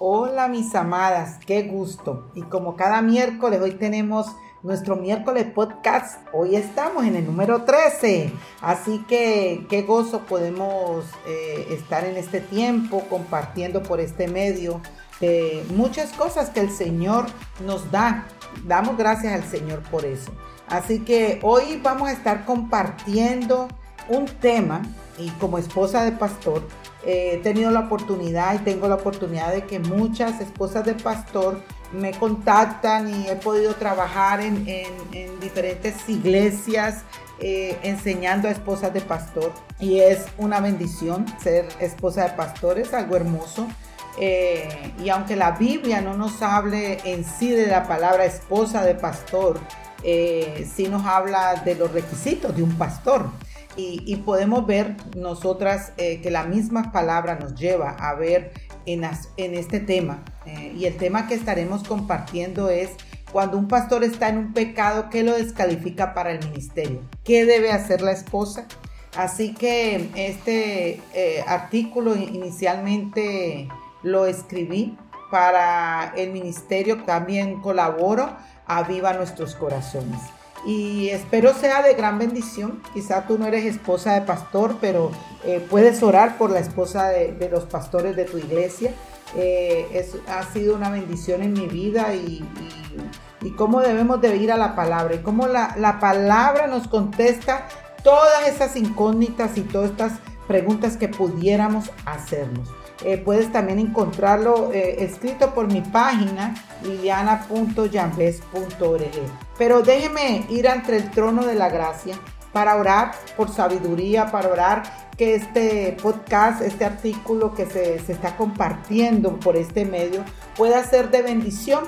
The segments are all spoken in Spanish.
Hola mis amadas, qué gusto. Y como cada miércoles, hoy tenemos nuestro miércoles podcast. Hoy estamos en el número 13. Así que qué gozo podemos eh, estar en este tiempo compartiendo por este medio muchas cosas que el Señor nos da. Damos gracias al Señor por eso. Así que hoy vamos a estar compartiendo un tema y como esposa de pastor he tenido la oportunidad y tengo la oportunidad de que muchas esposas de pastor me contactan y he podido trabajar en, diferentes iglesias eh, enseñando a esposas de pastor y es una bendición ser esposa de pastor, es algo hermoso. Eh, y aunque la Biblia no nos hable en sí de la palabra esposa de pastor, eh, sí nos habla de los requisitos de un pastor y, podemos ver nosotras eh, que la misma palabra nos lleva a ver en, en este tema. Eh, y el tema que estaremos compartiendo es cuando un pastor está en un pecado, ¿qué lo descalifica para el ministerio? ¿Qué debe hacer la esposa? Así que este eh, artículo inicialmente lo escribí para el ministerio, también colaboro a Viva Nuestros Corazones y espero sea de gran bendición. Quizá tú no eres esposa de pastor, pero eh, puedes orar por la esposa de, los pastores de tu iglesia. Eh, ha sido una bendición en mi vida y, cómo debemos de ir a la palabra y cómo la, la palabra nos contesta todas esas incógnitas y todas estas preguntas que pudiéramos hacernos. Eh, puedes también encontrarlo eh, escrito por mi página liliana.yambes.org. Pero déjeme ir ante el trono de la gracia para orar por sabiduría, para orar que este podcast, este artículo que se, se está compartiendo por este medio pueda ser de bendición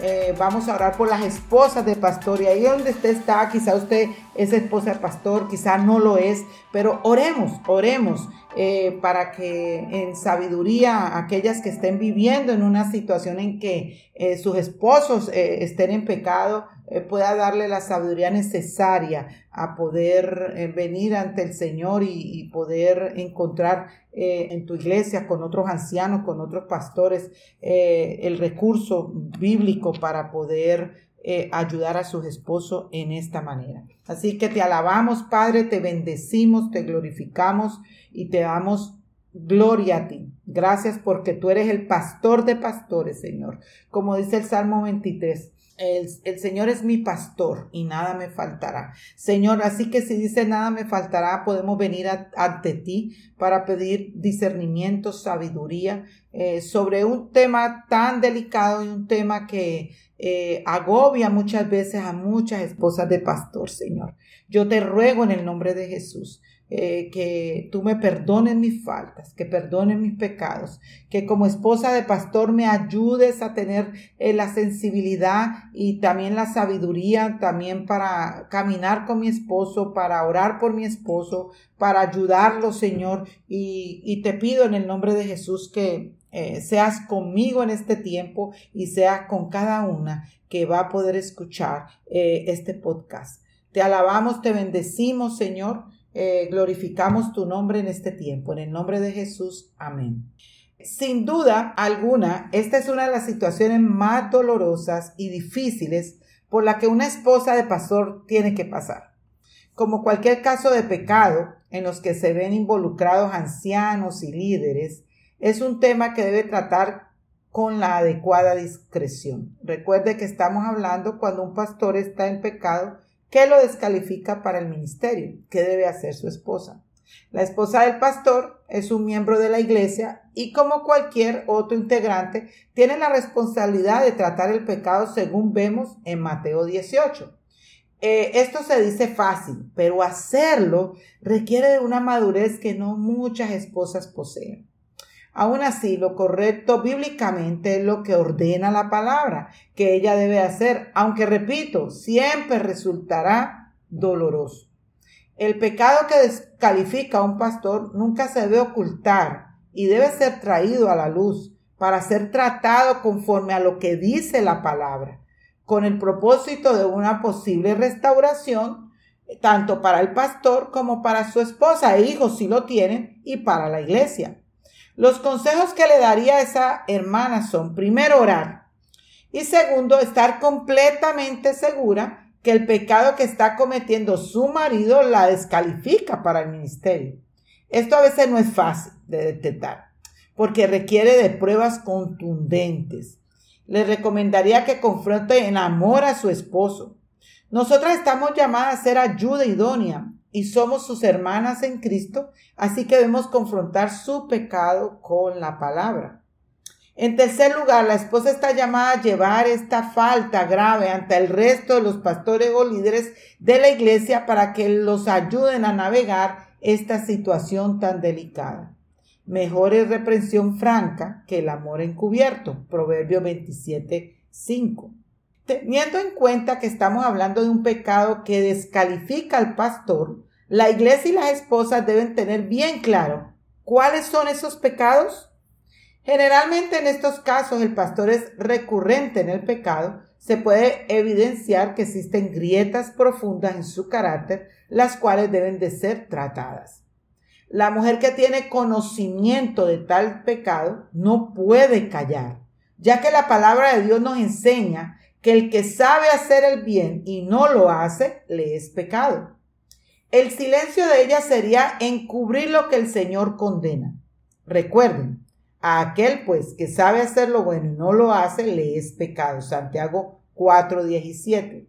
eh, vamos a orar por las esposas de pastor y ahí donde usted está, quizá usted es esposa pastor, quizá no lo es, pero oremos, oremos eh, para que en sabiduría aquellas que estén viviendo en una situación en que eh, sus esposos estén en pecado, eh, pueda darle la sabiduría necesaria a poder eh, venir ante el Señor y, poder encontrar eh, en tu iglesia con otros ancianos, con otros pastores, el recurso bíblico para poder ayudar a sus esposos en esta manera. Así que te alabamos, Padre, te bendecimos, te glorificamos y te damos gloria a ti. Gracias porque tú eres el pastor de pastores, Señor. Como dice el Salmo 23, el, Señor es mi pastor y nada me faltará. Señor, así que si dice nada me faltará, podemos venir ante ti para pedir discernimiento, sabiduría eh, sobre un tema tan delicado y un tema que eh, agobia muchas veces a muchas esposas de pastor, Señor. Yo te ruego en el nombre de Jesús eh, que tú me perdones mis faltas, que perdones mis pecados, que como esposa de pastor me ayudes a tener eh, la sensibilidad y también la sabiduría también para caminar con mi esposo, para orar por mi esposo, para ayudarlo, Señor. Y, te pido en el nombre de Jesús que eh, seas conmigo en este tiempo y seas con cada una que va a poder escuchar este podcast. Te alabamos, te bendecimos, Señor. Eh, glorificamos tu nombre en este tiempo. En el nombre de Jesús, amén. Sin duda alguna, esta es una de las situaciones más dolorosas y difíciles por la que una esposa de pastor tiene que pasar. Como cualquier caso de pecado en los que se ven involucrados ancianos y líderes, es un tema que debe tratar con la adecuada discreción. Recuerde que estamos hablando cuando un pastor está en pecado ¿Qué lo descalifica para el ministerio? ¿Qué debe hacer su esposa? La esposa del pastor es un miembro de la iglesia y como cualquier otro integrante tiene la responsabilidad de tratar el pecado según vemos en Mateo 18. Eh, esto se dice fácil, pero hacerlo requiere de una madurez que no muchas esposas poseen. Aún así, lo correcto bíblicamente es lo que ordena la palabra que ella debe hacer, aunque repito, siempre resultará doloroso. El pecado que descalifica a un pastor nunca se debe ocultar y debe ser traído a la luz para ser tratado conforme a lo que dice la palabra, con el propósito de una posible restauración, tanto para el pastor como para su esposa e hijos si lo tienen, y para la iglesia. Los consejos que le daría a esa hermana son, primero, orar. Y segundo, estar completamente segura que el pecado que está cometiendo su marido la descalifica para el ministerio. Esto a veces no es fácil de detectar, porque requiere de pruebas contundentes. Le recomendaría que confronte en amor a su esposo. Nosotras estamos llamadas a ser ayuda idónea y somos sus hermanas en Cristo, así que debemos confrontar su pecado con la palabra. En tercer lugar, la esposa está llamada a llevar esta falta grave ante el resto de los pastores o líderes de la iglesia para que los ayuden a navegar esta situación tan delicada. Mejor es reprensión franca que el amor encubierto. Proverbio 27, 5. Teniendo en cuenta que estamos hablando de un pecado que descalifica al pastor, la iglesia y las esposas deben tener bien claro cuáles son esos pecados. Generalmente en estos casos el pastor es recurrente en el pecado, se puede evidenciar que existen grietas profundas en su carácter, las cuales deben de ser tratadas. La mujer que tiene conocimiento de tal pecado no puede callar, ya que la palabra de Dios nos enseña que el que sabe hacer el bien y no lo hace, le es pecado. El silencio de ella sería encubrir lo que el Señor condena. Recuerden, a aquel pues que sabe hacer lo bueno y no lo hace, le es pecado. Santiago 4:17.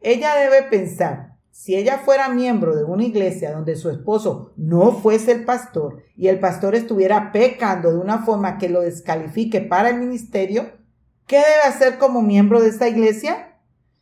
Ella debe pensar, si ella fuera miembro de una iglesia donde su esposo no fuese el pastor y el pastor estuviera pecando de una forma que lo descalifique para el ministerio, ¿Qué debe hacer como miembro de esta iglesia?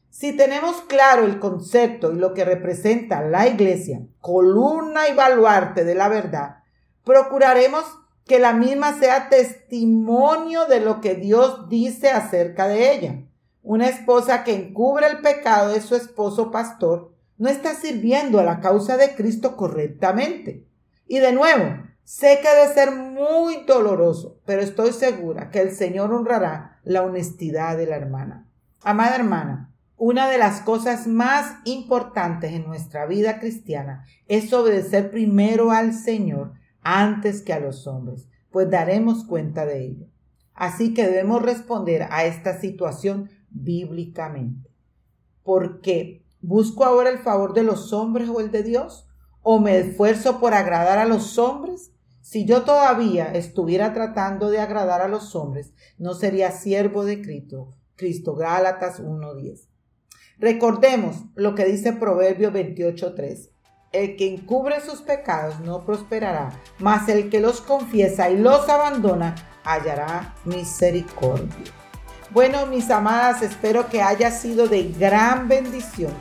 Si tenemos claro el concepto y lo que representa la iglesia, columna y baluarte de la verdad, procuraremos que la misma sea testimonio de lo que Dios dice acerca de ella. Una esposa que encubre el pecado de su esposo pastor no está sirviendo a la causa de Cristo correctamente. Y de nuevo, sé que debe ser muy doloroso, pero estoy segura que el Señor honrará la honestidad de la hermana. Amada hermana, una de las cosas más importantes en nuestra vida cristiana es obedecer primero al Señor antes que a los hombres, pues daremos cuenta de ello. Así que debemos responder a esta situación bíblicamente. ¿Por qué? ¿Busco ahora el favor de los hombres o el de Dios? ¿O me esfuerzo por agradar a los hombres? Si yo todavía estuviera tratando de agradar a los hombres, no sería siervo de Cristo. Cristo, Gálatas 1.10. Recordemos lo que dice Proverbio 28.3. El que encubre sus pecados no prosperará, mas el que los confiesa y los abandona hallará misericordia. Bueno, mis amadas, espero que haya sido de gran bendición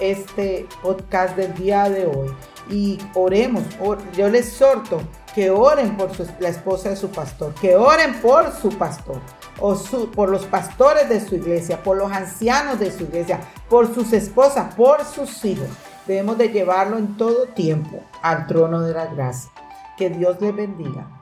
este podcast del día de hoy. Y oremos, yo les exhorto que oren por la esposa de su pastor, que oren por su pastor, por los pastores de su iglesia, por los ancianos de su iglesia, por sus esposas, por sus hijos. Debemos de llevarlo en todo tiempo al trono de la gracia. Que Dios les bendiga.